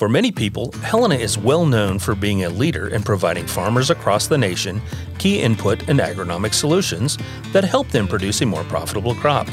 For many people, Helena is well known for being a leader in providing farmers across the nation key input and agronomic solutions that help them produce a more profitable crop.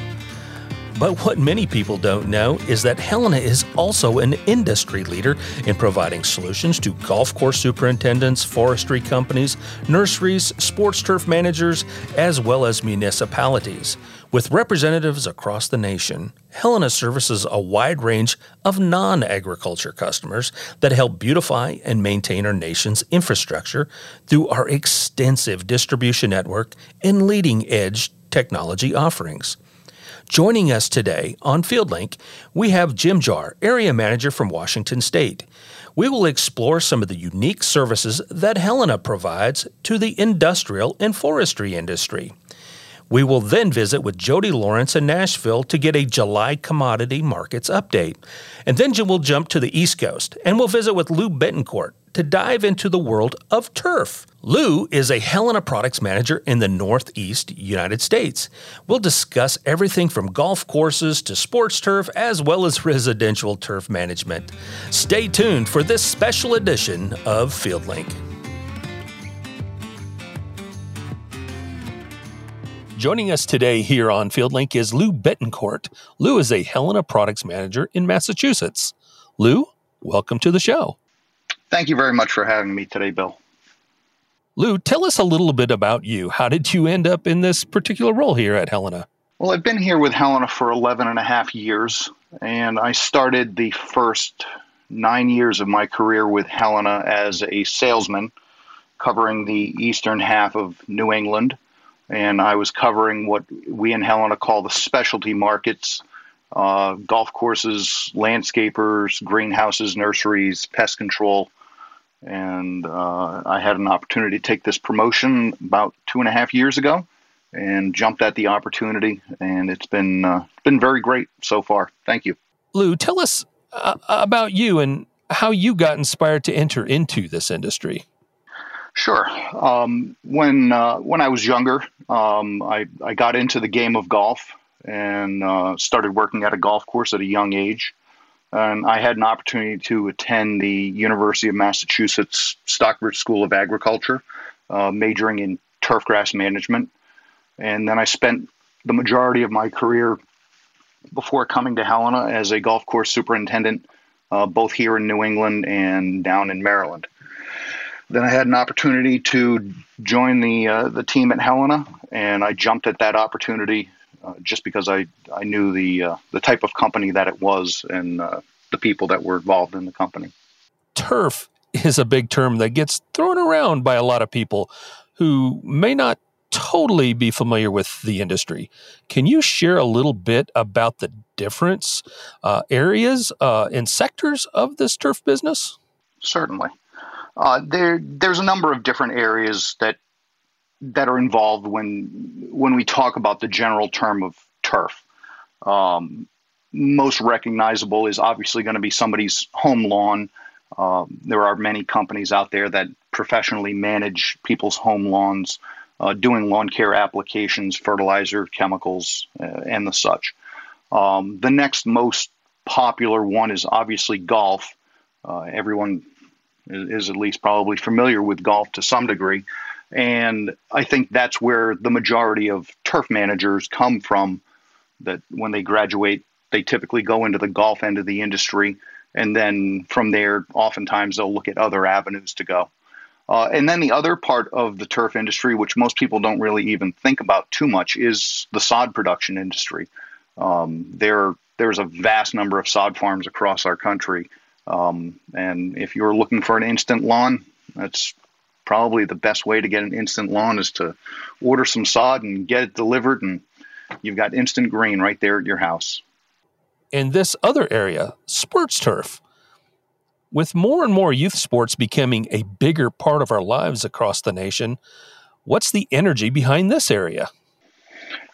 But what many people don't know is that Helena is also an industry leader in providing solutions to golf course superintendents, forestry companies, nurseries, sports turf managers, as well as municipalities. With representatives across the nation, Helena services a wide range of non agriculture customers that help beautify and maintain our nation's infrastructure through our extensive distribution network and leading edge technology offerings. Joining us today on FieldLink, we have Jim Jahr, Area Manager from Washington State. We will explore some of the unique services that Helena provides to the industrial and forestry industry. We will then visit with Jody Lawrence in Nashville to get a July commodity markets update. And then Jim will jump to the East Coast and we'll visit with Lou Bettencourt to dive into the world of turf. Lou is a Helena products manager in the Northeast United States. We'll discuss everything from golf courses to sports turf as well as residential turf management. Stay tuned for this special edition of FieldLink. Joining us today here on FieldLink is Lou Bettencourt. Lou is a Helena products manager in Massachusetts. Lou, welcome to the show. Thank you very much for having me today, Bill. Lou, tell us a little bit about you. How did you end up in this particular role here at Helena? Well, I've been here with Helena for 11 and a half years, and I started the first nine years of my career with Helena as a salesman covering the eastern half of New England. And I was covering what we in Helena call the specialty markets uh, golf courses, landscapers, greenhouses, nurseries, pest control, and uh, I had an opportunity to take this promotion about two and a half years ago, and jumped at the opportunity, and it's been uh, been very great so far. Thank you, Lou. Tell us uh, about you and how you got inspired to enter into this industry. Sure. Um, when uh, when I was younger, um, I I got into the game of golf and uh, started working at a golf course at a young age and I had an opportunity to attend the University of Massachusetts Stockbridge School of Agriculture, uh, majoring in turfgrass management. And then I spent the majority of my career before coming to Helena as a golf course superintendent, uh, both here in New England and down in Maryland. Then I had an opportunity to join the uh, the team at Helena, and I jumped at that opportunity just because I, I knew the uh, the type of company that it was and uh, the people that were involved in the company. Turf is a big term that gets thrown around by a lot of people who may not totally be familiar with the industry. Can you share a little bit about the difference uh, areas uh, and sectors of this turf business? Certainly. Uh, there, there's a number of different areas that that are involved when when we talk about the general term of turf. Um, most recognizable is obviously going to be somebody's home lawn. Um, there are many companies out there that professionally manage people's home lawns, uh, doing lawn care applications, fertilizer, chemicals, uh, and the such. Um, the next most popular one is obviously golf. Uh, everyone is, is, at least probably familiar with golf to some degree. And I think that's where the majority of turf managers come from. That when they graduate, they typically go into the golf end of the industry. And then from there, oftentimes they'll look at other avenues to go. Uh, and then the other part of the turf industry, which most people don't really even think about too much, is the sod production industry. Um, there, there's a vast number of sod farms across our country. Um, and if you're looking for an instant lawn, that's probably the best way to get an instant lawn is to order some sod and get it delivered, and you've got instant green right there at your house. In this other area, sports turf. With more and more youth sports becoming a bigger part of our lives across the nation, what's the energy behind this area?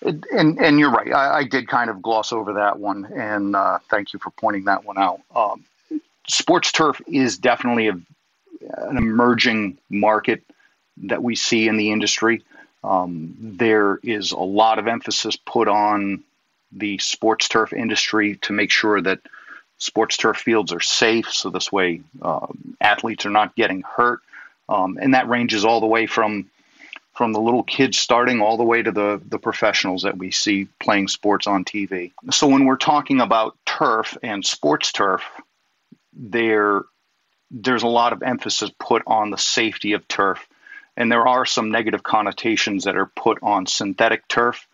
And, and you're right. I, I did kind of gloss over that one, and uh, thank you for pointing that one out. Um, sports turf is definitely a an emerging market that we see in the industry. Um, there is a lot of emphasis put on the sports turf industry to make sure that sports turf fields are safe, so this way uh, athletes are not getting hurt. Um, and that ranges all the way from from the little kids starting all the way to the, the professionals that we see playing sports on TV. So when we're talking about turf and sports turf, there there's a lot of emphasis put on the safety of turf. And there are some negative connotations that are put on synthetic turf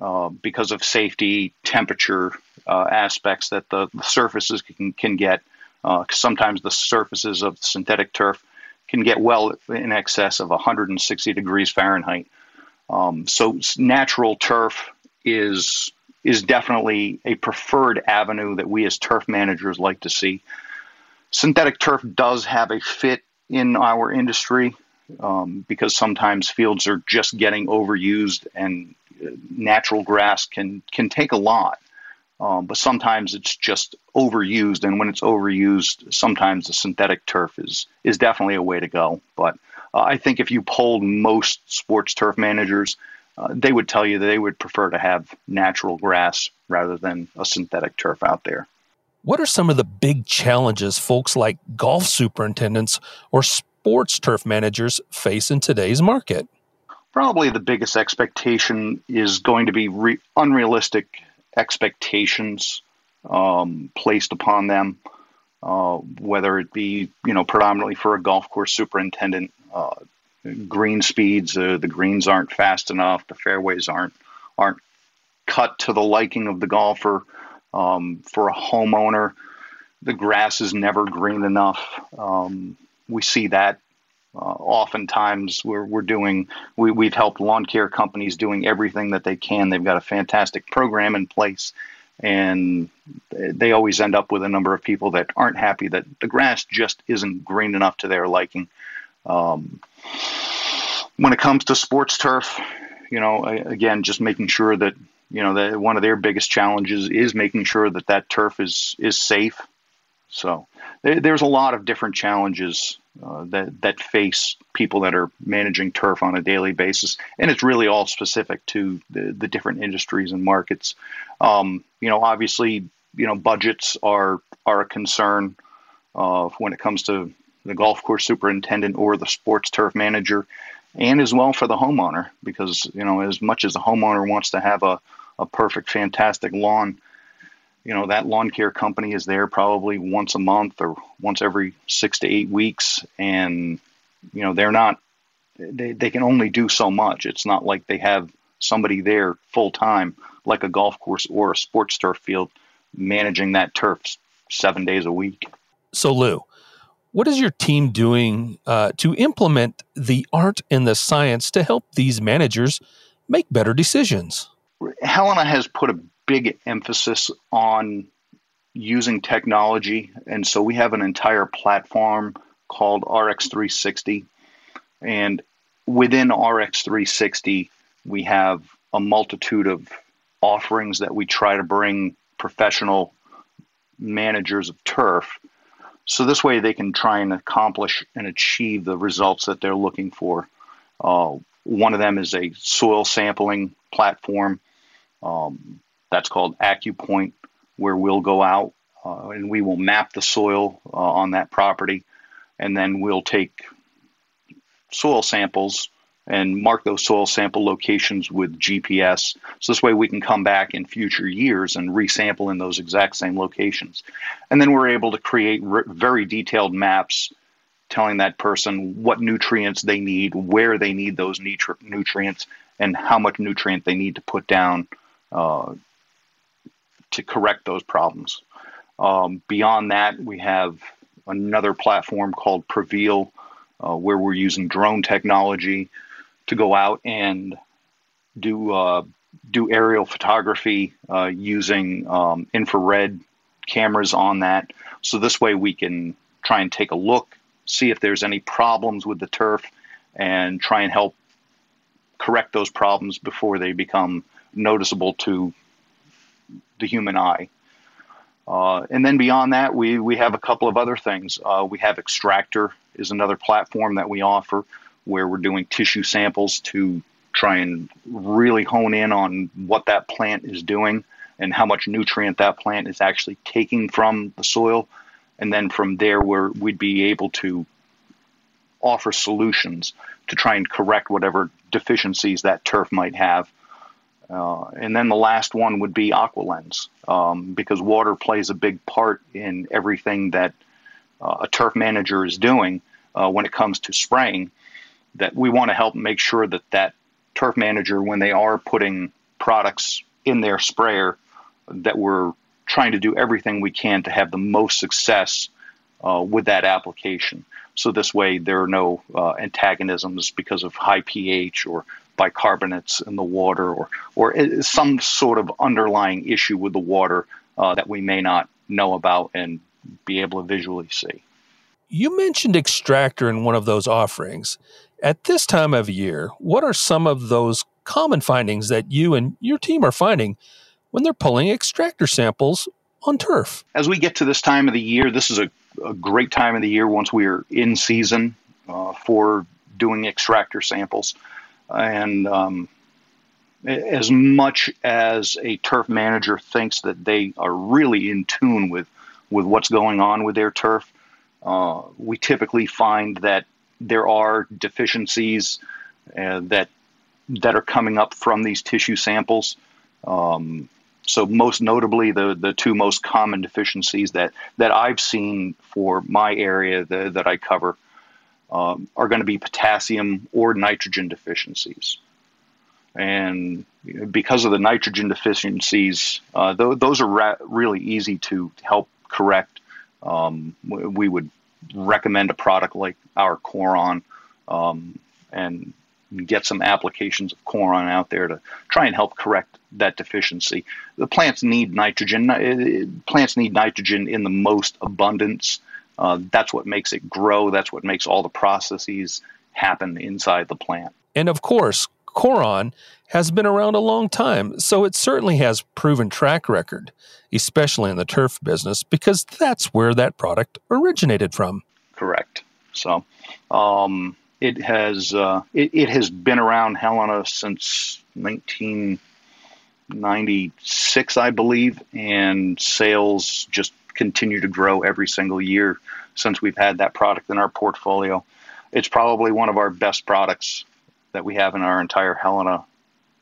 uh, because of safety, temperature uh, aspects that the, the, surfaces can, can get. Uh, sometimes the surfaces of synthetic turf can get well in excess of 160 degrees Fahrenheit. Um, so natural turf is is definitely a preferred avenue that we as turf managers like to see. Synthetic turf does have a fit in our industry um, because sometimes fields are just getting overused and natural grass can can take a lot. Um, but sometimes it's just overused, and when it's overused, sometimes the synthetic turf is is definitely a way to go. But uh, I think if you polled most sports turf managers, uh, they would tell you that they would prefer to have natural grass rather than a synthetic turf out there. What are some of the big challenges folks like golf superintendents or sports turf managers face in today's market? Probably the biggest expectation is going to be re- unrealistic expectations um, placed upon them, uh, whether it be you know predominantly for a golf course superintendent. Uh, green speeds, uh, the greens aren't fast enough, the fairways aren't aren't cut to the liking of the golfer. Um, for a homeowner, the grass is never green enough. Um, we see that uh, oftentimes we're, we're doing we, we've helped lawn care companies doing everything that they can they've got a fantastic program in place and they always end up with a number of people that aren't happy that the grass just isn't green enough to their liking um, when it comes to sports turf you know again just making sure that you know that one of their biggest challenges is making sure that that turf is is safe. So there's a lot of different challenges uh, that that face people that are managing turf on a daily basis, and it's really all specific to the, the different industries and markets. Um, you know, obviously, you know, budgets are are a concern uh, when it comes to the golf course superintendent or the sports turf manager, and as well for the homeowner, because you know, as much as the homeowner wants to have a a perfect, fantastic lawn, you know that lawn care company is there probably once a month or once every six to eight weeks. And you know they're not they, they can only do so much. It's not like they have somebody there full time like a golf course or a sports turf field managing that turf seven days a week. So lou what is your team doing uh, to implement the art and the science to help these managers make better decisions helena has put a big emphasis on using technology. And so we have an entire platform called RX360. And within RX360, we have a multitude of offerings that we try to bring professional managers of turf. So this way they can try and accomplish and achieve the results that they're looking for. Uh, one of them is a soil sampling platform. Um, that's called AccuPoint, where we'll go out uh, and we will map the soil uh, on that property, and then we'll take soil samples and mark those soil sample locations with GPS. So this way we can come back in future years and resample in those exact same locations. And then we're able to create re- very detailed maps telling that person what nutrients they need, where they need those nutri- nutrients, and how much nutrient they need to put down uh, to correct those problems. Um, beyond that, we have another platform called Preveal, uh, where we're using drone technology to go out and do uh, do aerial photography uh, using um, infrared cameras on that. So this way we can try and take a look, see if there's any problems with the turf, and try and help correct those problems before they become noticeable to the human eye. Uh, and then beyond that, we, we have a couple of other things. Uh, we have Extractor is another platform that we offer where we're doing tissue samples to try and really hone in on what that plant is doing and how much nutrient that plant is actually taking from the soil. And then from there, where we'd be able to offer solutions to try and correct whatever deficiencies that turf might have. Uh, and then the last one would be AquaLens, um, because water plays a big part in everything that uh, a turf manager is doing uh, when it comes to spraying. That we want to help make sure that that turf manager, when they are putting products in their sprayer, that we're trying to do everything we can to have the most success uh, with that application. So this way, there are no uh, antagonisms because of high pH or bicarbonates in the water, or or some sort of underlying issue with the water uh, that we may not know about and be able to visually see. You mentioned extractor in one of those offerings. At this time of year, what are some of those common findings that you and your team are finding when they're pulling extractor samples on turf? As we get to this time of the year, this is a, a great time of the year once we are in season uh, for doing extractor samples. And um, as much as a turf manager thinks that they are really in tune with, with what's going on with their turf, uh, we typically find that there are deficiencies uh, that that are coming up from these tissue samples. Um, so most notably, the the two most common deficiencies that that I've seen for my area the, that I cover um, are going to be potassium or nitrogen deficiencies. And because of the nitrogen deficiencies, uh, th- those are ra- really easy to help correct. Um, we would recommend a product like our Coron um, and get some applications of Coron out there to try and help correct that deficiency. The plants need nitrogen. Uh, plants need nitrogen in the most abundance. Uh, that's what makes it grow. That's what makes all the processes happen inside the plant. And of course, Coron has been around a long time, so it certainly has proven track record, especially in the turf business, because that's where that product originated from. Correct. So, um, it has uh, it, it, has been around Helena since 1996, I believe, and sales just continue to grow every single year since we've had that product in our portfolio. It's probably one of our best products that we have in our entire Helena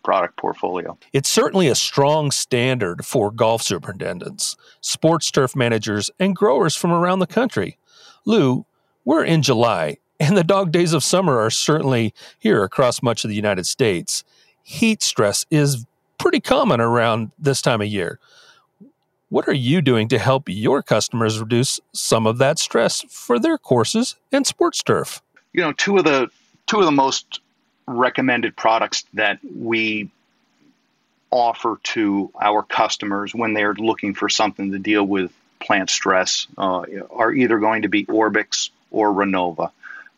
product portfolio. It's certainly a strong standard for golf superintendents, sports turf managers, and growers from around the country. Lou, we're in July, and the dog days of summer are certainly here across much of the United States. Heat stress is pretty common around this time of year. What are you doing to help your customers reduce some of that stress for their courses and sports turf? You know, two of the two of the most recommended products that we offer to our customers when they're looking for something to deal with plant stress uh, are either going to be Orbix or Renova.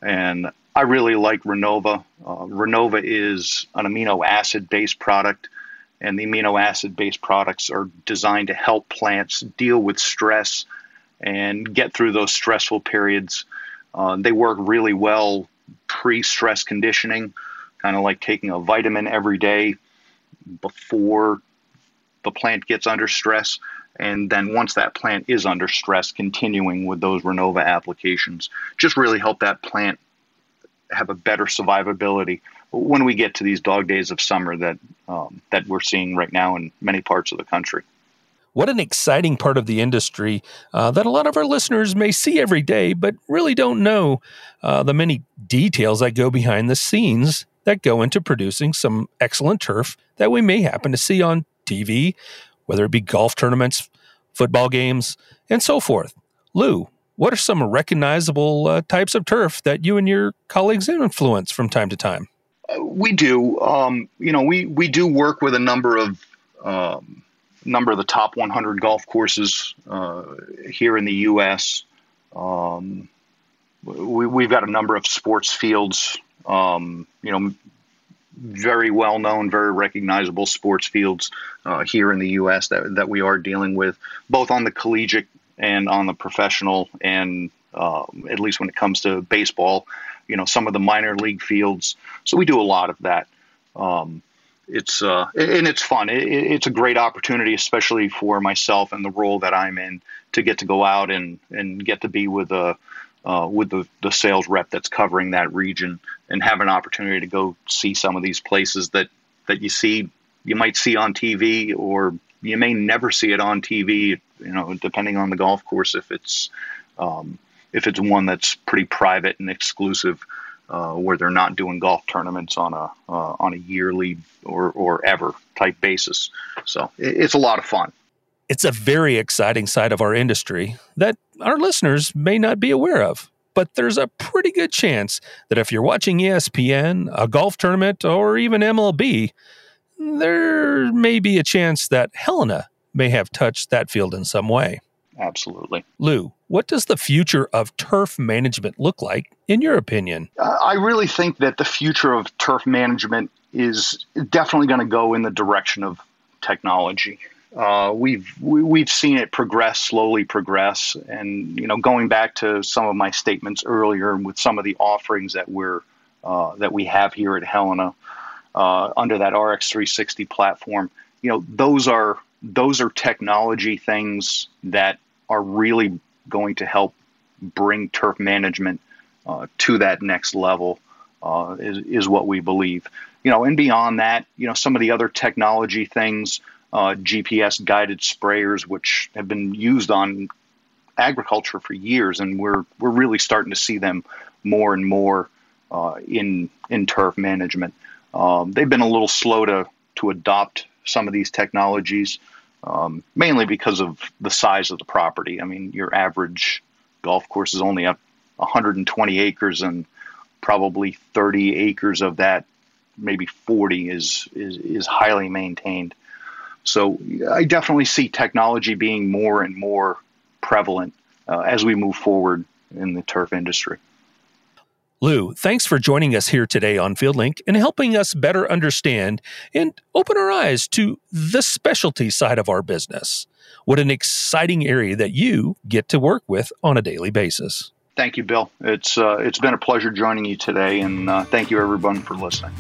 And I really like Renova. Uh, Renova is an amino acid based product, and the amino acid based products are designed to help plants deal with stress and get through those stressful periods. Uh, they work really well pre stress conditioning, kind of like taking a vitamin every day before the plant gets under stress. And then once that plant is under stress, continuing with those Renova applications just really help that plant have a better survivability when we get to these dog days of summer that um, that we're seeing right now in many parts of the country. What an exciting part of the industry uh, that a lot of our listeners may see every day, but really don't know uh, the many details that go behind the scenes that go into producing some excellent turf that we may happen to see on TV whether it be golf tournaments, football games, and so forth. Lou, what are some recognizable uh, types of turf that you and your colleagues influence from time to time? Uh, we do. Um, you know, we, we do work with a number of um, number of the top 100 golf courses uh, here in the U.S. Um, we, we've got a number of sports fields. Um, you know, very well known, very recognizable sports fields uh, here in the U.S. that that we are dealing with, both on the collegiate and on the professional, and uh, at least when it comes to baseball, you know, some of the minor league fields. So we do a lot of that. Um, it's uh, and it's fun. It, it's a great opportunity, especially for myself and the role that I'm in, to get to go out and and get to be with a uh, with the, the sales rep that's covering that region and have an opportunity to go see some of these places that that you see you might see on TV or you may never see it on TV. You know, depending on the golf course, if it's um, if it's one that's pretty private and exclusive uh, where they're not doing golf tournaments on a uh, on a yearly or or ever type basis. So it's a lot of fun. It's a very exciting side of our industry that our listeners may not be aware of. But there's a pretty good chance that if you're watching ESPN, a golf tournament, or even MLB, there may be a chance that Helena may have touched that field in some way. Absolutely. Lou, what does the future of turf management look like, in your opinion? Uh, I really think that the future of turf management is definitely going to go in the direction of technology. Uh, we've we, have seen it progress slowly progress, and you know, going back to some of my statements earlier, with some of the offerings that we're uh, that we have here at Helena uh, under that RX360 platform, you know, those are those are technology things that are really going to help bring turf management uh, to that next level uh, is, is what we believe. You know, and beyond that, you know, some of the other technology things, uh, GPS guided sprayers, which have been used on agriculture for years, and we're we're really starting to see them more and more uh, in in turf management. Um, they've been a little slow to to adopt some of these technologies um, mainly because of the size of the property. I mean, your average golf course is only up 120 acres, and probably 30 acres of that, maybe 40, is is, is highly maintained. So I definitely see technology being more and more prevalent uh, as we move forward in the turf industry. Lou, thanks for joining us here today on FieldLink and helping us better understand and open our eyes to the specialty side of our business. What an exciting area that you get to work with on a daily basis. Thank you, Bill. It's uh, it's been a pleasure joining you today, and uh, thank you everyone for listening.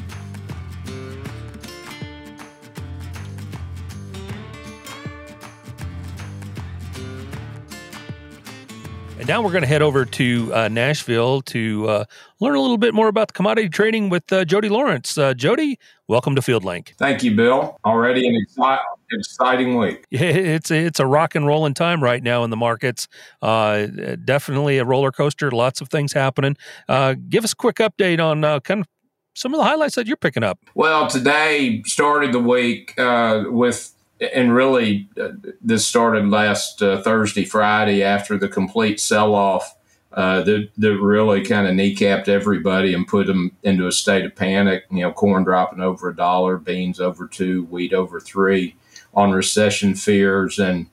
Now we're going to head over to uh, Nashville to uh, learn a little bit more about the commodity trading with uh, Jody Lawrence. Uh, Jody, welcome to FieldLink. Thank you, Bill. Already an exci- exciting week. It's it's a rock and rolling time right now in the markets. Uh, definitely a roller coaster. Lots of things happening. Uh, give us a quick update on kind of some of the highlights that you're picking up. Well, today started the week with and really, uh, this started last uh, Thursday, Friday after the complete sell off uh, that, that really kind of kneecapped everybody and put them into a state of panic. You know, corn dropping over a dollar, beans over two, wheat over three on recession fears and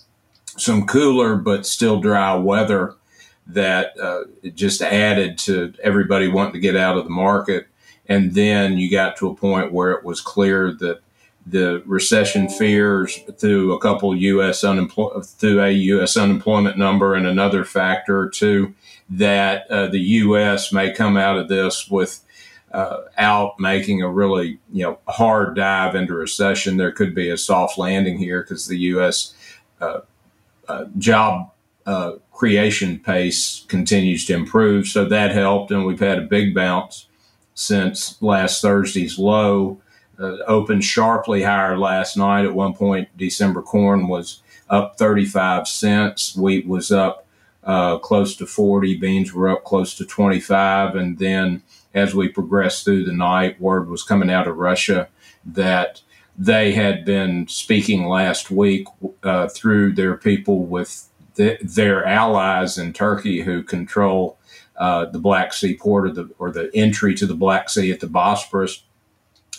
some cooler but still dry weather that uh, just added to everybody wanting to get out of the market. And then you got to a point where it was clear that the recession fears through a couple U.S. unemployment through a U.S. unemployment number and another factor or two that uh, the U.S. may come out of this with uh, out making a really you know hard dive into recession. There could be a soft landing here because the U.S. Uh, uh, job uh, creation pace continues to improve, so that helped, and we've had a big bounce since last Thursday's low uh, opened sharply higher last night. At one point, December corn was up 35 cents. Wheat was up uh, close to 40. Beans were up close to 25. And then as we progressed through the night, word was coming out of Russia that they had been speaking last week uh, through their people with the, their allies in Turkey who control uh, the Black Sea port or the, or the entry to the Black Sea at the Bosporus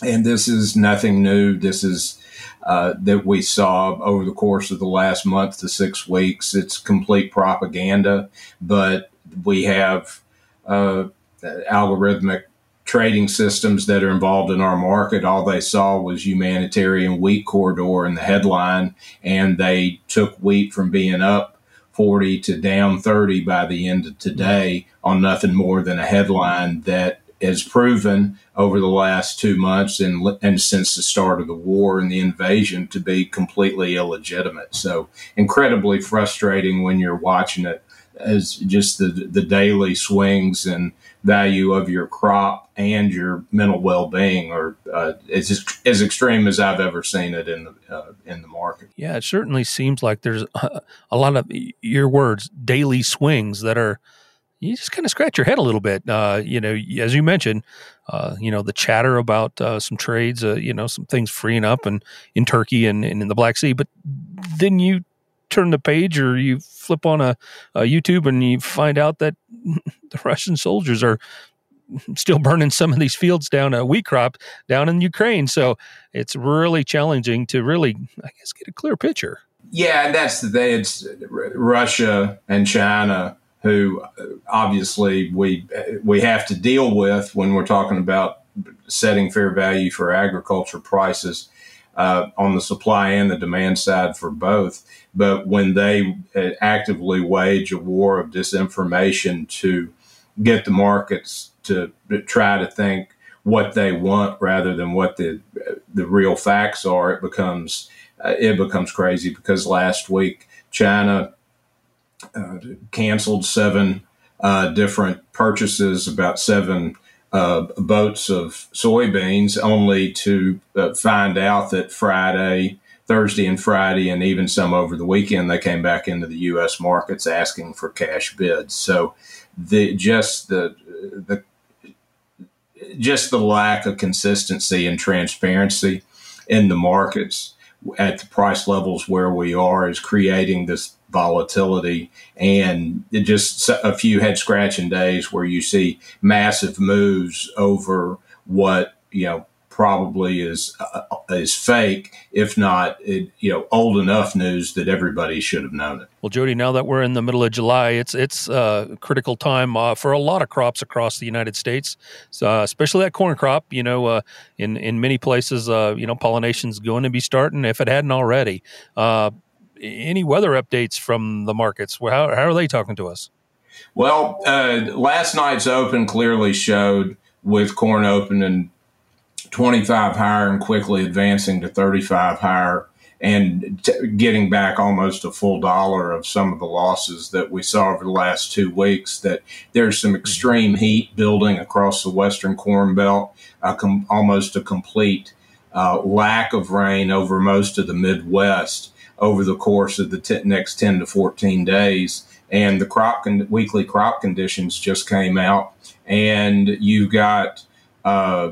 and this is nothing new. This is uh, that we saw over the course of the last month to six weeks. It's complete propaganda, but we have uh, algorithmic trading systems that are involved in our market. All they saw was humanitarian wheat corridor in the headline, and they took wheat from being up 40 to down 30 by the end of today on nothing more than a headline that has proven over the last two months and, and since the start of the war and the invasion to be completely illegitimate. So incredibly frustrating when you're watching it as just the the daily swings and value of your crop and your mental well-being are uh, as as extreme as I've ever seen it in the uh, in the market. Yeah, it certainly seems like there's a, a, lot of your words daily swings that are you just kind of scratch your head a little bit. Uh, you know, as you mentioned, uh, you know the chatter about uh, some trades, uh, you know, some things freeing up and in Turkey and, and in the Black Sea, but then you turn the page or you flip on a, a YouTube and you find out that the Russian soldiers are still burning some of these fields down a wheat crop down in Ukraine. So it's really challenging to really, I guess, get a clear picture. Yeah, and that's the thing. It's Russia and China who obviously we we have to deal with when we're talking about setting fair value for agriculture prices uh, on the supply and the demand side for both. But when they uh, actively wage a war of disinformation to get the markets to try to think what they want rather than what the the real facts are, it becomes uh, it becomes crazy. Because last week China uh, canceled seven uh, different purchases, about seven uh, boats of soybeans, only to uh, find out that Friday, Thursday, and Friday, and even some over the weekend, they came back into the U.S. markets asking for cash bids. So, the just the the just the lack of consistency and transparency in the markets at the price levels where we are is creating this volatility and just a few head scratching days where you see massive moves over what you know probably is uh, is fake, if not it, you know old enough news that everybody should have known it. Well, Jody, now that we're in the middle of July, it's it's uh, critical time uh, for a lot of crops across the United States, so, uh, especially that corn crop. You know, uh, in in many places, uh, you know, pollination's going to be starting if it hadn't already. Any weather updates from the markets? How, how are they talking to us? Well, last night's open clearly showed with corn open and 25 higher and quickly advancing to 35 higher and t- getting back almost a full dollar of some of the losses that we saw over the last two weeks. That there's some extreme heat building across the western corn belt, com- almost a complete uh, lack of rain over most of the Midwest over the course of the t- next 10 to 14 days. And the crop con- weekly crop conditions just came out, and you got uh,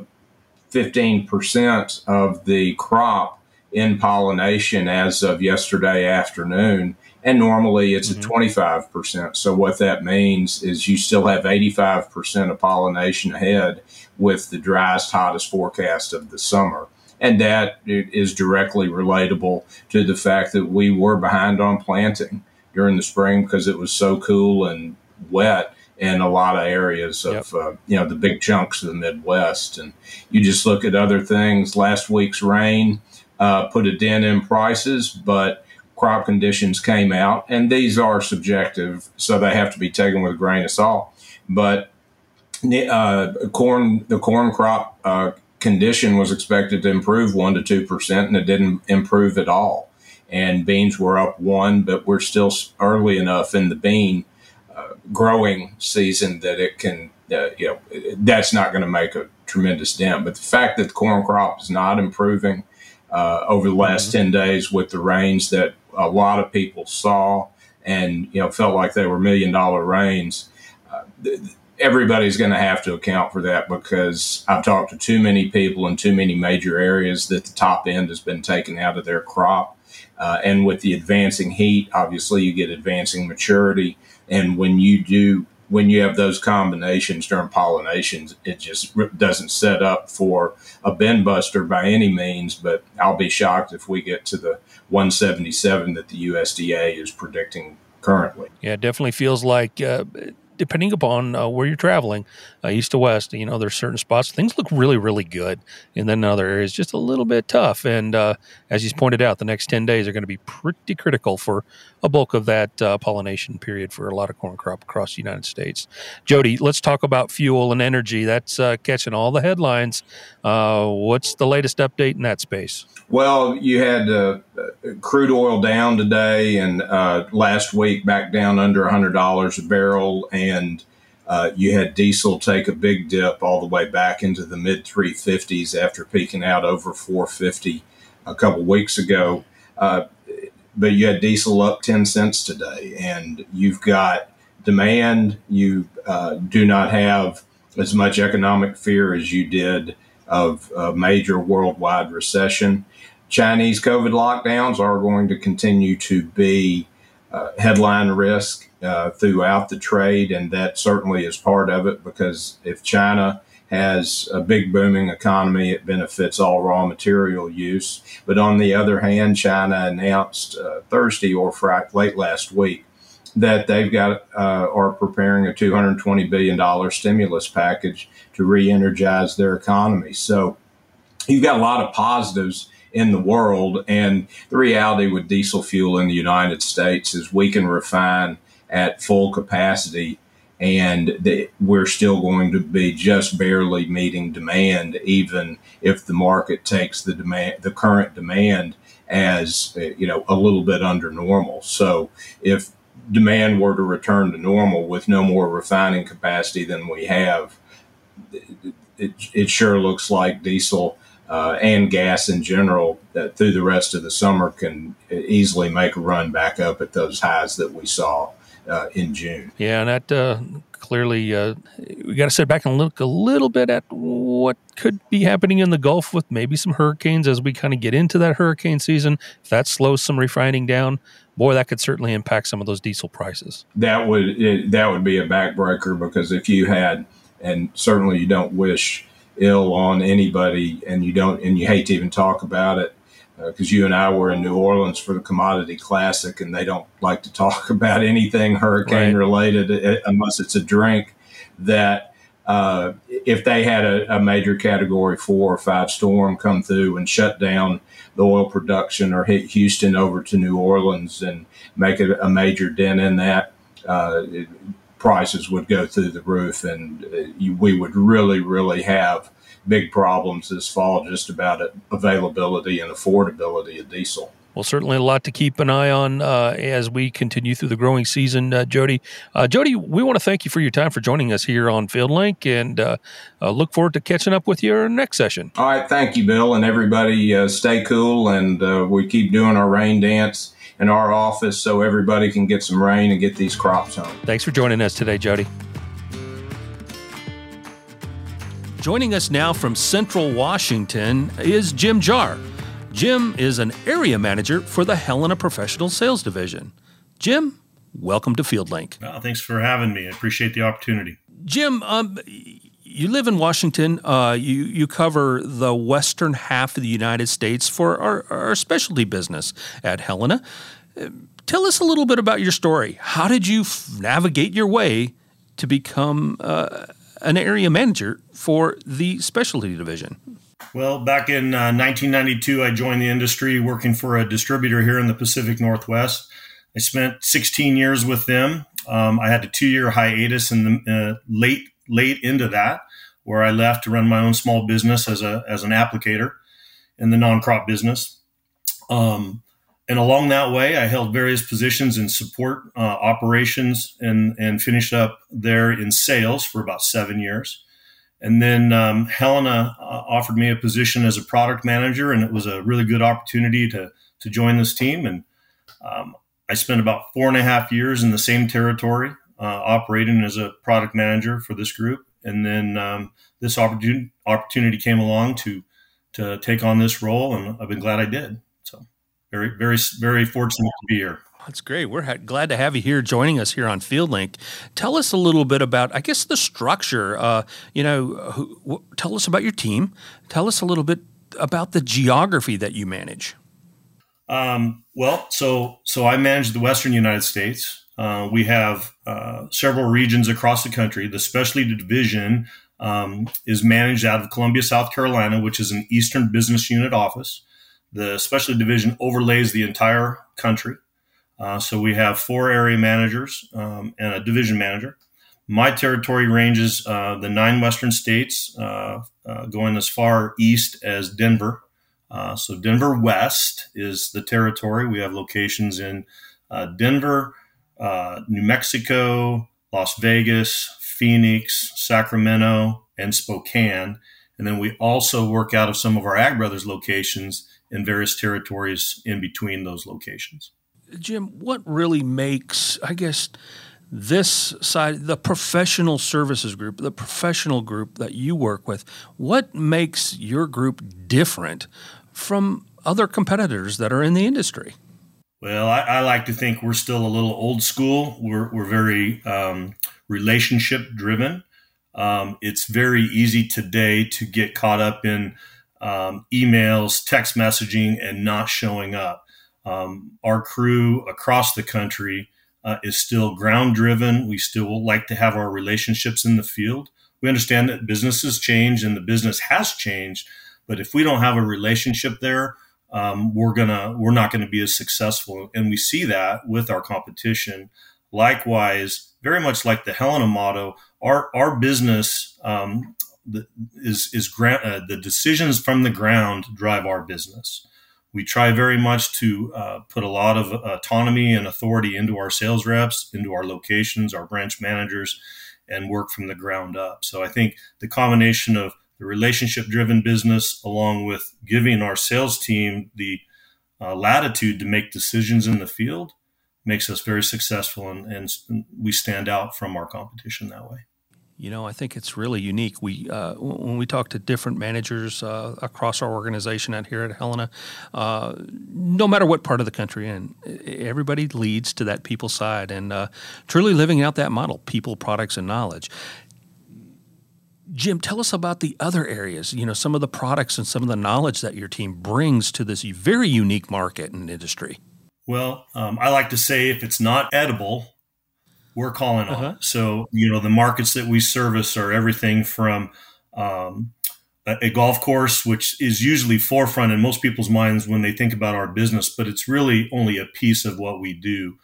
15% of the crop in pollination as of yesterday afternoon. And normally it's mm-hmm. at 25%. So, what that means is you still have 85% of pollination ahead with the driest, hottest forecast of the summer. And that is directly relatable to the fact that we were behind on planting during the spring because it was so cool and wet in a lot of areas of yep. uh, you know the big chunks of the Midwest. And you just look at other things. Last week's rain uh, put a dent in prices, but crop conditions came out, and these are subjective, so they have to be taken with a grain of salt. But uh, corn, the corn crop uh, condition was expected to improve one to two percent, and it didn't improve at all. And beans were up one, but we're still early enough in the bean growing season that it can, uh, you know, that's not going to make a tremendous dent. But the fact that the corn crop is not improving uh, over the last mm-hmm. 10 days with the rains that a lot of people saw and, you know, felt like they were million dollar rains, uh, everybody's going to have to account for that because I've talked to too many people in too many major areas that the top end has been taken out of their crop. Uh, and with the advancing heat, obviously you get advancing maturity. And when you do, when you have those combinations during pollinations, it just doesn't set up for a bin buster by any means. But I'll be shocked if we get to the 177 that the USDA is predicting currently. Yeah, it definitely feels like uh, depending upon uh, where you're traveling, uh, east to west, you know, there's certain spots things look really, really good, and then other areas just a little bit tough. And uh, as he's pointed out, the next ten days are going to be pretty critical for a bulk of that uh, pollination period for a lot of corn crop across the United States. Jody, let's talk about fuel and energy. That's uh, catching all the headlines. Uh, what's the latest update in that space? Well, you had crude oil down today, and last week back down under $100 a barrel, and uh, you had diesel take a big dip all the way back into the mid 350s after peaking out over 450 a couple weeks ago. Uh, but you had diesel up 10 cents today, and you've got demand. You uh, do not have as much economic fear as you did of a major worldwide recession. Chinese COVID lockdowns are going to continue to be uh, headline risk uh, throughout the trade, and that certainly is part of it because if China has a big booming economy, it benefits all raw material use. But on the other hand, China announced uh, Thursday or Friday, late last week that they've got uh, are preparing a 220 billion dollar stimulus package to re-energize their economy. So you've got a lot of positives in the world. And the reality with diesel fuel in the United States is we can refine at full capacity and we're still going to be just barely meeting demand, even if the market takes the demand, the current demand as you know a little bit under normal. So if demand were to return to normal with no more refining capacity than we have, it, it, sure looks like diesel uh, and gas in general that through the rest of the summer can easily make a run back up at those highs that we saw uh, in June. Yeah, and that uh, clearly uh, we got to sit back and look a little bit at what could be happening in the Gulf with maybe some hurricanes as we kind of get into that hurricane season. If that slows some refining down, boy, that could certainly impact some of those diesel prices. That would it, that would be a backbreaker because if you had, and certainly you don't wish ill on anybody, and you don't, and you hate to even talk about it because uh, you and I were in New Orleans for the Commodity Classic, and they don't like to talk about anything hurricane right. related uh, unless it's a drink. That uh, if they had a, a, major Category Four or Five storm come through and shut down the oil production, or hit Houston over to New Orleans and make a, a major dent in that. Uh, it, prices would go through the roof, and uh, you, we would really, really have big problems this fall just about availability and affordability of diesel. Well, certainly a lot to keep an eye on uh, as we continue through the growing season, uh, Jody. Uh, Jody, we want to thank you for your time for joining us here on FieldLink and uh, uh, look forward to catching up with you in next session. All right. Thank you, Bill. And everybody uh, stay cool and we keep doing our rain dance in our office so everybody can get some rain and get these crops home. Thanks for joining us today, Jody. Joining us now from Central Washington is Jim Jahr. Jim is an area manager for the Helena Professional Sales Division. Jim, welcome to FieldLink. Well, thanks for having me. I appreciate the opportunity. Jim, um, you live in Washington. Uh, you you cover the western half of the United States for our, our specialty business at Helena. Uh, tell us a little bit about your story. How did you f- navigate your way to become uh, an area manager for the specialty division? Well, back in uh, 1992, I joined the industry working for a distributor here in the Pacific Northwest. I spent 16 years with them. Um, I had a two-year hiatus in the uh, late late into that, where I left to run my own small business as a as an applicator in the non-crop business. Um, and along that way, I held various positions in support uh, operations and and finished up there in sales for about seven years. And then um, Helena uh, offered me a position as a product manager, and it was a really good opportunity to to join this team. And um, I spent about four and a half years in the same territory, uh, operating as a product manager for this group. And then um, this opportunity opportunity came along to to take on this role, and I've been glad I did very, very, very fortunate to be here. That's great. We're ha- glad to have you here joining us here on FieldLink. Tell us a little bit about, I guess, the structure. Uh, you know, who, wh- tell us about your team. Tell us a little bit about the geography that you manage. Um, well, so so I manage the Western United States. uh, we have uh, several regions across the country. The specialty division um, is managed out of Columbia, South Carolina, which is an Eastern Business Unit office. The specialty division overlays the entire country. Uh, so we have four area managers um, and a division manager. My territory ranges uh, the nine western states, uh, uh going as far east as Denver. Uh, so Denver West is the territory. We have locations in uh, Denver, New Mexico, Las Vegas, Phoenix, Sacramento, and Spokane. And then we also work out of some of our Ag Brothers locations in various territories in between those locations. Jim, what really makes, I guess, this side, the professional services group, the professional group that you work with, what makes your group different from other competitors that are in the industry? Well, I, I like to think we're still a little old school. We're, we're very um, relationship driven. Um, it's very easy today to get caught up in um, emails, text messaging, and not showing up. Um, our crew across the country uh, is still ground driven. We still like to have our relationships in the field. We understand that businesses change and the business has changed, but if we don't have a relationship there, um, we're gonna we're not gonna be as successful. And we see that with our competition. Likewise, very much like the Helena motto, our our business um, is is gra- uh, the decisions from the ground drive our business. We try very much to uh, put a lot of autonomy and authority into our sales reps, into our locations, our branch managers, and work from the ground up. So I think the combination of the relationship driven business along with giving our sales team the uh, latitude to make decisions in the field makes us very successful and, and we stand out from our competition that way. You know, I think it's really unique. We uh, when we talk to different managers uh, across our organization out here at Helena, uh, no matter what part of the country and everybody leads to that people side and uh, truly living out that model: people, products, and knowledge. Jim, tell us about the other areas. You know, some of the products and some of the knowledge that your team brings to this very unique market and industry. Well, um, I like to say if it's not edible, we're calling uh-huh. on. So, you know, the markets that we service are everything from um, a, a, golf course, which is usually forefront in most people's minds when they think about our business, but it's really only a piece of what we do.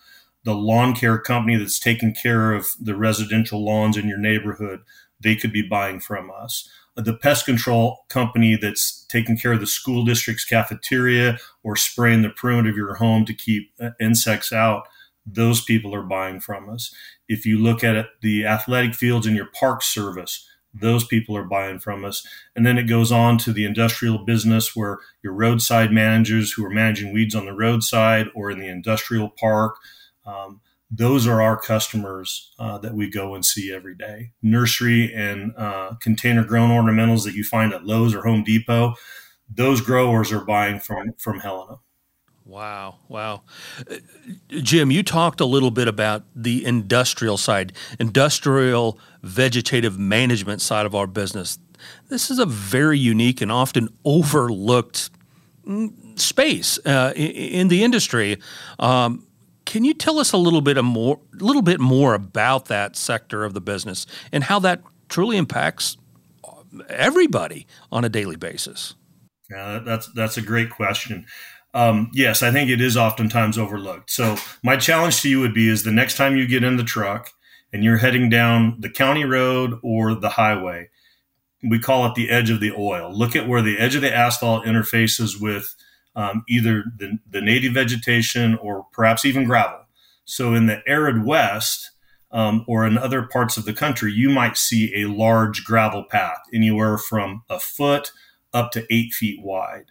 The lawn care company that's taking care of the residential lawns in your neighborhood, they could be buying from us. The pest control company that's taking care of the school district's cafeteria or spraying the perimeter of your home to keep uh, insects out those people are buying from us. If you look at it, the athletic fields in your park service, those people are buying from us. And then it goes on to the industrial business where your roadside managers who are managing weeds on the roadside or in the industrial park. Um, those are our customers uh, that we go and see every day. Nursery and uh, container grown ornamentals that you find at Lowe's or Home Depot, those growers are buying from from Helena. Wow, wow. Uh, Jim, you talked a little bit about the industrial side, industrial vegetative management side of our business. This is a very unique and often overlooked mm, space uh, in the industry. Um, can you tell us a little bit more, little bit more about that sector of the business and how that truly impacts everybody on a daily basis? Yeah, that's that's a great question um, yes, I think it is oftentimes overlooked. So my challenge to you would be is the next time you get in the truck and you're heading down the county road or the highway, we call it the edge of the oil. Look at where the edge of the asphalt interfaces with um, either the, the native vegetation or perhaps even gravel. So in the arid west um, or in other parts of the country, you might see a large gravel path, anywhere from a foot up to eight feet wide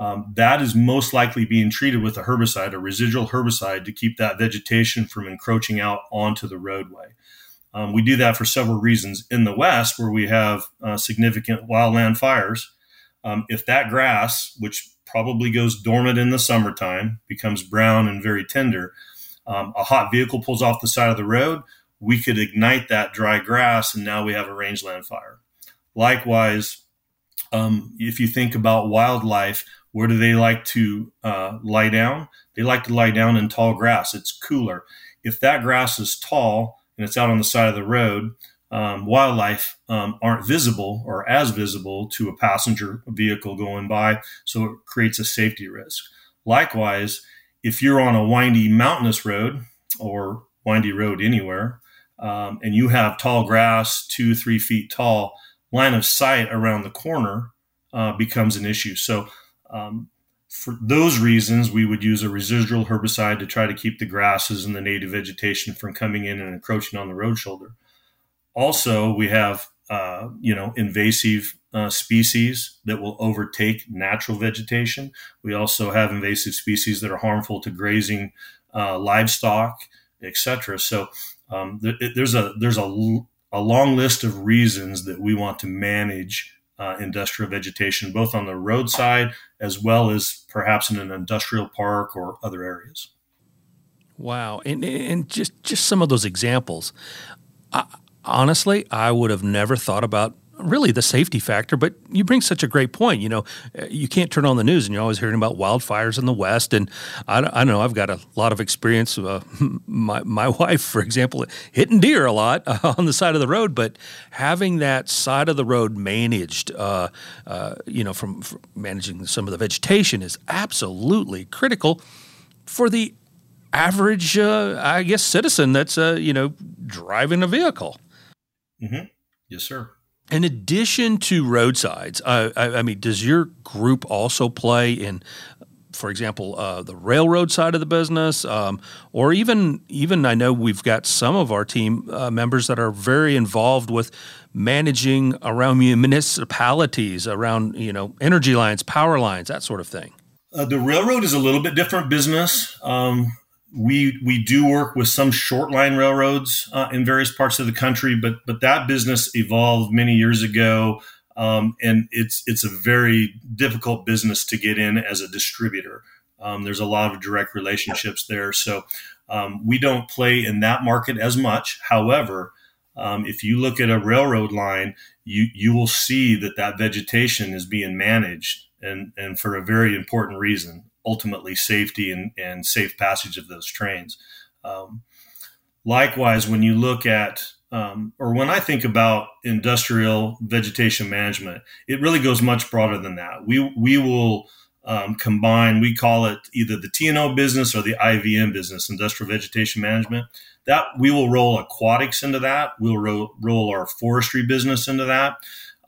um, that is most likely being treated with a herbicide, a residual herbicide, to keep that vegetation from encroaching out onto the roadway. Um, we do that for several reasons. In the West, where we have uh, significant wildland fires, um, if that grass, which probably goes dormant in the summertime, becomes brown and very tender, um, a hot vehicle pulls off the side of the road, we could ignite that dry grass, and now we have a rangeland fire. Likewise, um, if you think about wildlife, where do they like to uh, lie down? They like to lie down in tall grass. It's cooler. if that grass is tall and it's out on the side of the road, um, wildlife um, aren't visible or as visible to a passenger vehicle going by, so it creates a safety risk. Likewise, if you're on a windy mountainous road or windy road anywhere, um, and you have tall grass, two, three feet tall, line of sight around the corner uh, becomes an issue. So, um, for those reasons, we would use a residual herbicide to try to keep the grasses and the native vegetation from coming in and encroaching on the road shoulder. Also, we have uh, you know invasive uh, species that will overtake natural vegetation. We also have invasive species that are harmful to grazing uh, livestock, etc. So um, th- there's a there's a, a long list of reasons that we want to manage uh, industrial vegetation, both on the roadside as well as perhaps in an industrial park or other areas. Wow, and and just just some of those examples. I, honestly, I would have never thought about really the safety factor, but you bring such a great point. You know, you can't turn on the news and you're always hearing about wildfires in the West. And I, I don't know, I've got a lot of experience. Uh, my, my wife, for example, hitting deer a lot uh, on the side of the road, but having that side of the road managed, uh, uh, you know, from, from managing some of the vegetation is absolutely critical for the average, uh, I guess, citizen that's, uh, you know, driving a vehicle. Mm-hmm. Yes, sir. In addition to roadsides, uh, I, I, mean, does your group also play in, for example, uh, the railroad side of the business, um, or even even I know we've got some of our team uh, members that are very involved with managing around municipalities, around you know energy lines, power lines, that sort of thing. Uh, the railroad is a little bit different business. Um, we we do work with some short line railroads uh, in various parts of the country, but but that business evolved many years ago, um, and it's it's a very difficult business to get in as a distributor. Um, there's a lot of direct relationships there, so um, we don't play in that market as much. However, um, if you look at a railroad line, you you will see that that vegetation is being managed, and and for a very important reason ultimately safety and, and safe passage of those trains. Um, likewise, when you look at um, or when I think about industrial vegetation management, it really goes much broader than that. We we will um, combine. We call it either the TNO business or the IVM business, industrial vegetation management. That we will roll aquatics into that. We'll ro- roll our forestry business into that.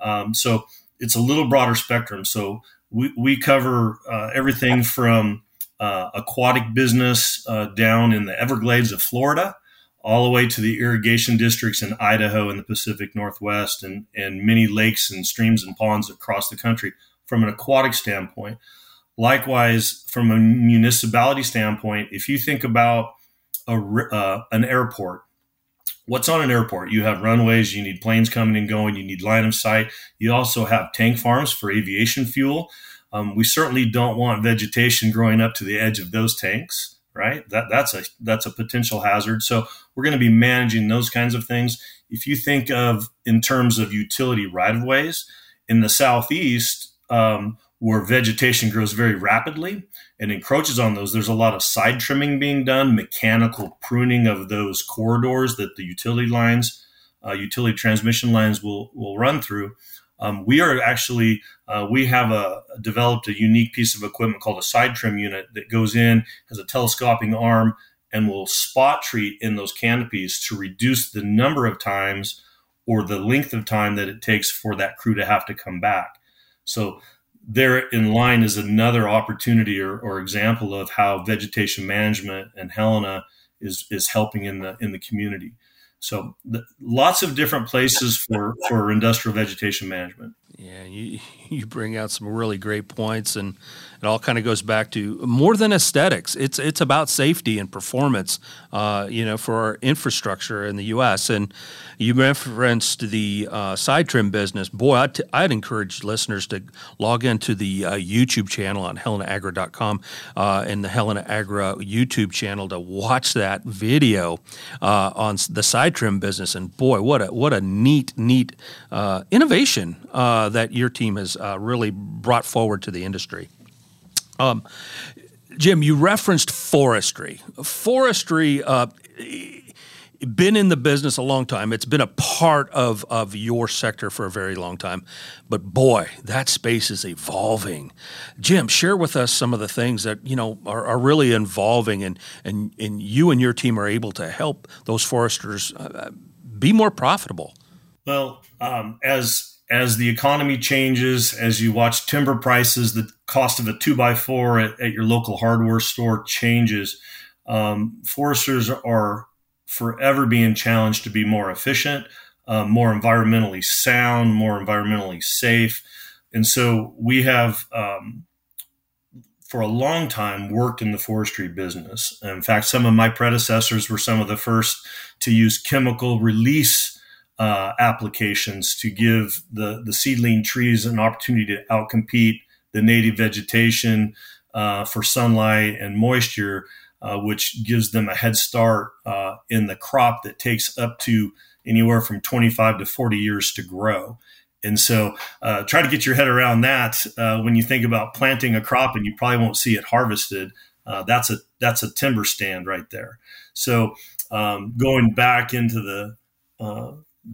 Um, so it's a little broader spectrum. So we, we cover uh, everything from uh, aquatic business uh, down in the Everglades of Florida, all the way to the irrigation districts in Idaho and the Pacific Northwest, and, and many lakes and streams and ponds across the country from an aquatic standpoint. Likewise, from a municipality standpoint, if you think about a, uh, an airport, what's on an airport? You have runways, you need planes coming and going, you need line of sight. You also have tank farms for aviation fuel. Um, we certainly don't want vegetation growing up to the edge of those tanks, right? That that's a that's a potential hazard. So we're going to be managing those kinds of things. If you think of in terms of utility right of ways in the southeast, um, where vegetation grows very rapidly and encroaches on those, there's a lot of side trimming being done, mechanical pruning of those corridors that the utility lines, uh, utility transmission lines will will run through. Um, we are actually uh, we have a developed a unique piece of equipment called a side trim unit that goes in has a telescoping arm and will spot treat in those canopies to reduce the number of times or the length of time that it takes for that crew to have to come back. So there in line is another opportunity or, or example of how vegetation management and Helena is is helping in the in the community. So the, lots of different places for for industrial vegetation management. Yeah, you you bring out some really great points, and it all kind of goes back to more than aesthetics. It's it's about safety and performance, uh, you know, for our infrastructure in the U.S. And you referenced the uh, side trim business. Boy, I'd, encourage listeners to log into the uh, YouTube channel on HelenaAgri.com uh, and the Helena Agri YouTube channel to watch that video uh, on the side trim business. And boy, what a what a neat neat uh, innovation that your team has really brought forward to the industry. Um, Jim, you referenced forestry. Forestry uh, been in the business a long time. It's been a part of, of your sector for a very long time. But boy, that space is evolving. Jim, share with us some of the things that, you know, are, are really evolving and, and, and you and your team are able to help those foresters uh, be more profitable. Well, um, as as the economy changes, as you watch timber prices, the cost of a two by four at, at your local hardware store changes. Um, foresters are forever being challenged to be more efficient, uh, more environmentally sound, more environmentally safe. And so we have, um, for a long time, worked in the forestry business. In fact, some of my predecessors were some of the first to use chemical release uh, applications to give the, the seedling trees an opportunity to outcompete the native vegetation uh, for sunlight and moisture uh, which gives them a head start uh, in the crop that takes up to anywhere from 25 to 40 years to grow. And so, uh, try to get your head around that when you think about planting a crop, and you probably won't see it harvested. That's a that's a timber stand right there. So, um, going back into the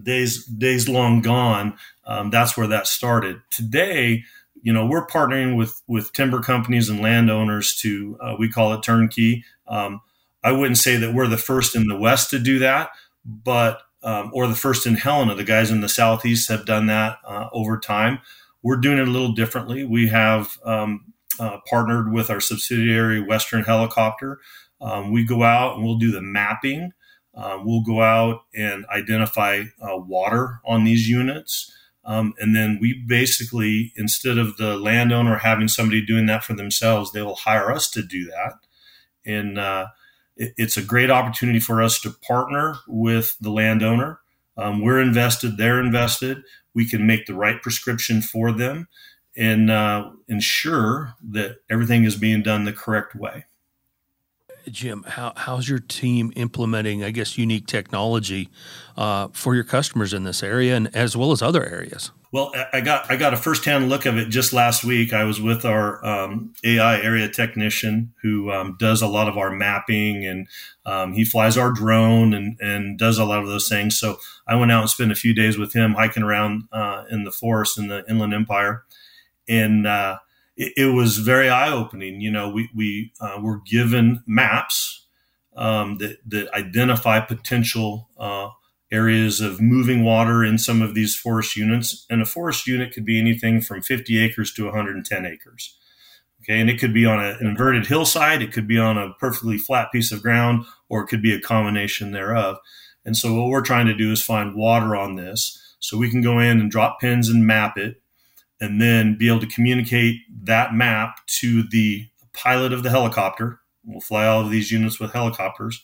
days days long gone, um, that's where that started. Today, you know, we're partnering with with timber companies and landowners to uh, we call it turnkey. Um, I wouldn't say that we're the first in the West to do that, but um, or the first in Helena. The guys in the Southeast have done that uh, over time. We're doing it a little differently. We have um, uh, partnered with our subsidiary Western Helicopter. Um, we go out and we'll do the mapping. Uh, we'll go out and identify uh, water on these units. Um, and then we basically, instead of the landowner having somebody doing that for themselves, they will hire us to do that. And uh, it, it's a great opportunity for us to partner with the landowner. Um, we're invested, they're invested. We can make the right prescription for them and uh, ensure that everything is being done the correct way. Jim, how, how's your team implementing, I guess, unique technology uh, for your customers in this area and as well as other areas? Well, I got I got a firsthand look of it just last week. I was with our um, AI area technician who um, does a lot of our mapping and um, he flies our drone and, and does a lot of those things. So I went out and spent a few days with him hiking around uh, in the forest in the Inland Empire, and uh, it, it, was very eye opening. You know, we we uh, were given maps um, that that identify potential uh, areas of moving water in some of these forest units. And a forest unit could be anything from 50 acres to 110 acres. Okay, and it could be on an inverted hillside, it could be on a perfectly flat piece of ground, or it could be a combination thereof. And so, what we're trying to do is find water on this so we can go in and drop pins and map it, and then be able to communicate that map to the pilot of the helicopter. We'll fly all of these units with helicopters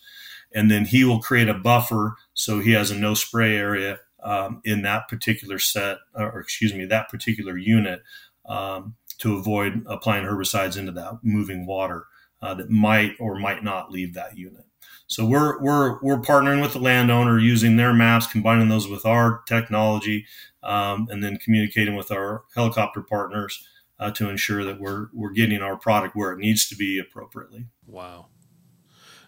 and then he will create a buffer so he has a no spray area um, in that particular set, or excuse me, that particular unit um, to avoid applying herbicides into that moving water uh, that might or might not leave that unit. So we're we're we're partnering with the landowner using their maps, combining those with our technology, um, and then communicating with our helicopter partners uh, to ensure that we're we're getting our product where it needs to be appropriately. Wow.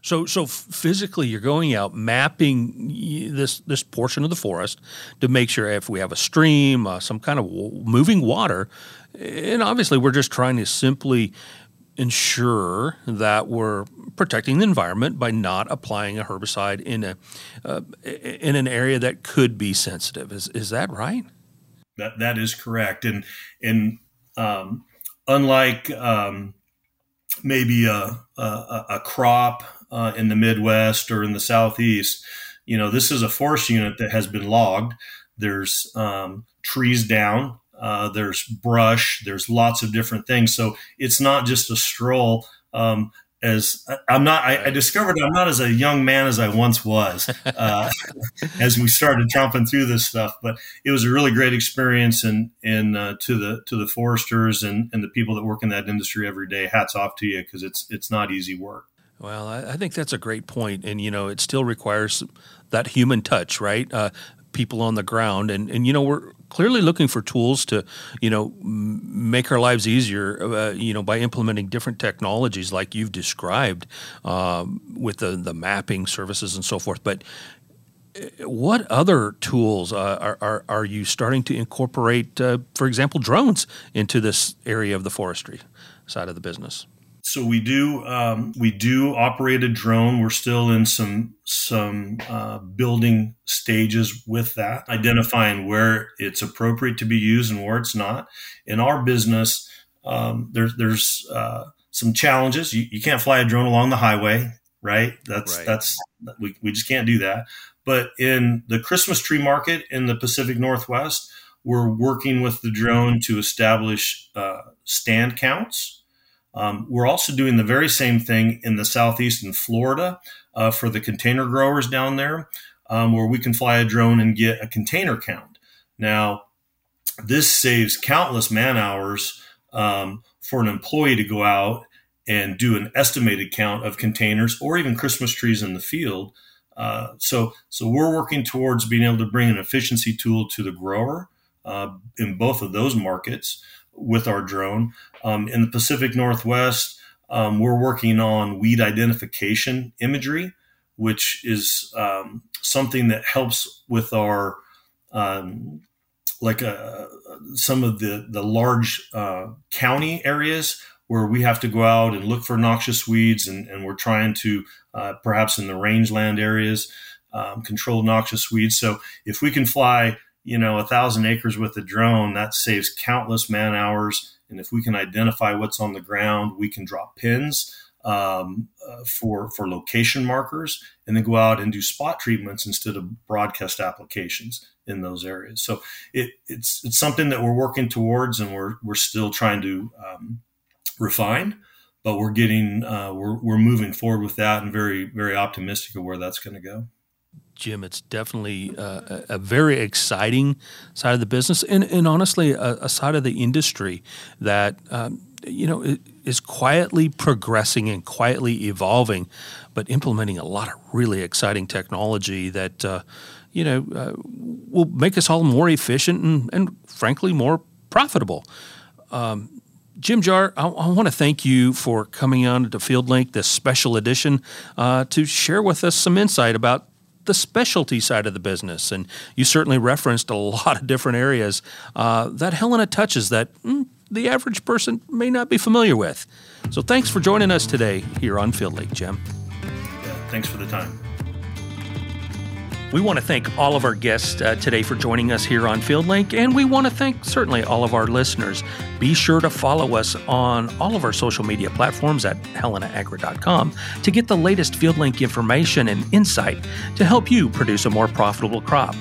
So, so physically, you're going out mapping this this portion of the forest to make sure if we have a stream, uh, some kind of moving water, and obviously, we're just trying to simply ensure that we're protecting the environment by not applying a herbicide in a uh, in an area that could be sensitive. Is is that right? That that is correct, and and um, unlike um, maybe a, a, a crop uh, in the Midwest or in the Southeast, you know, this is a forest unit that has been logged. There's um, trees down, uh, there's brush, there's lots of different things. So it's not just a stroll. Um, as I'm not, I, I, discovered I'm not as a young man as I once was uh, as we started tromping through this stuff. But it was a really great experience, and and uh, to the to the foresters and, and the people that work in that industry every day, hats off to you because it's it's not easy work. Well, I, I, think that's a great point, and you know, it still requires that human touch, right? Uh, people on the ground, and and you know we're clearly looking for tools to you know make our lives easier. Uh, you know by implementing different technologies like you've described um, with the the mapping services and so forth. But uh, what other tools uh, are, are, are you starting to incorporate, uh, for example, drones into this area of the forestry side of the business? So we do um, we do operate a drone. We're still in some some uh, building stages with that, identifying where it's appropriate to be used and where it's not. In our business, um, there's there's uh, some challenges. You, you can't fly a drone along the highway, right? That's right. that's we, we just can't do that. But in the Christmas tree market in the Pacific Northwest, we're working with the drone to establish uh, stand counts um, we're also doing the very same thing in the southeast in Florida uh, for the container growers down there, um, where we can fly a drone and get a container count. Now, this saves countless man hours um, for an employee to go out and do an estimated count of containers or even Christmas trees in the field. Uh, so, so we're working towards being able to bring an efficiency tool to the grower uh, in both of those markets with our drone. Um, in the Pacific Northwest, um, we're working on weed identification imagery, which is um, something that helps with our um, like uh, some of the the large uh, county areas where we have to go out and look for noxious weeds, and, and we're trying to uh, perhaps in the rangeland areas um, control noxious weeds. So if we can fly you know, a thousand acres with a drone, that saves countless man hours. And if we can identify what's on the ground, we can drop pins um, uh, for for location markers, and then go out and do spot treatments instead of broadcast applications in those areas. So it, it's it's something that we're working towards, and we're we're still trying to um, refine, but we're getting uh, we're we're moving forward with that, and very very optimistic of where that's going to go. Jim, it's definitely uh, a very exciting side of the business, and, and honestly, a, a, side of the industry that um, you know is quietly progressing and quietly evolving, but implementing a lot of really exciting technology that uh, you know uh, will make us all more efficient and, and frankly more profitable. Um, Jim Jahr, I, I want to thank you for coming on to FieldLink, this special edition, uh, to share with us some insight about the specialty side of the business. And you certainly referenced a lot of different areas uh, that Helena touches that mm, the average person may not be familiar with. So thanks for joining us today here on FieldLink, Jim. Yeah, thanks for the time. We want to thank all of our guests uh, today for joining us here on FieldLink, and we want to thank certainly all of our listeners. Be sure to follow us on all of our social media platforms at helenaagri.com to get the latest FieldLink information and insight to help you produce a more profitable crop.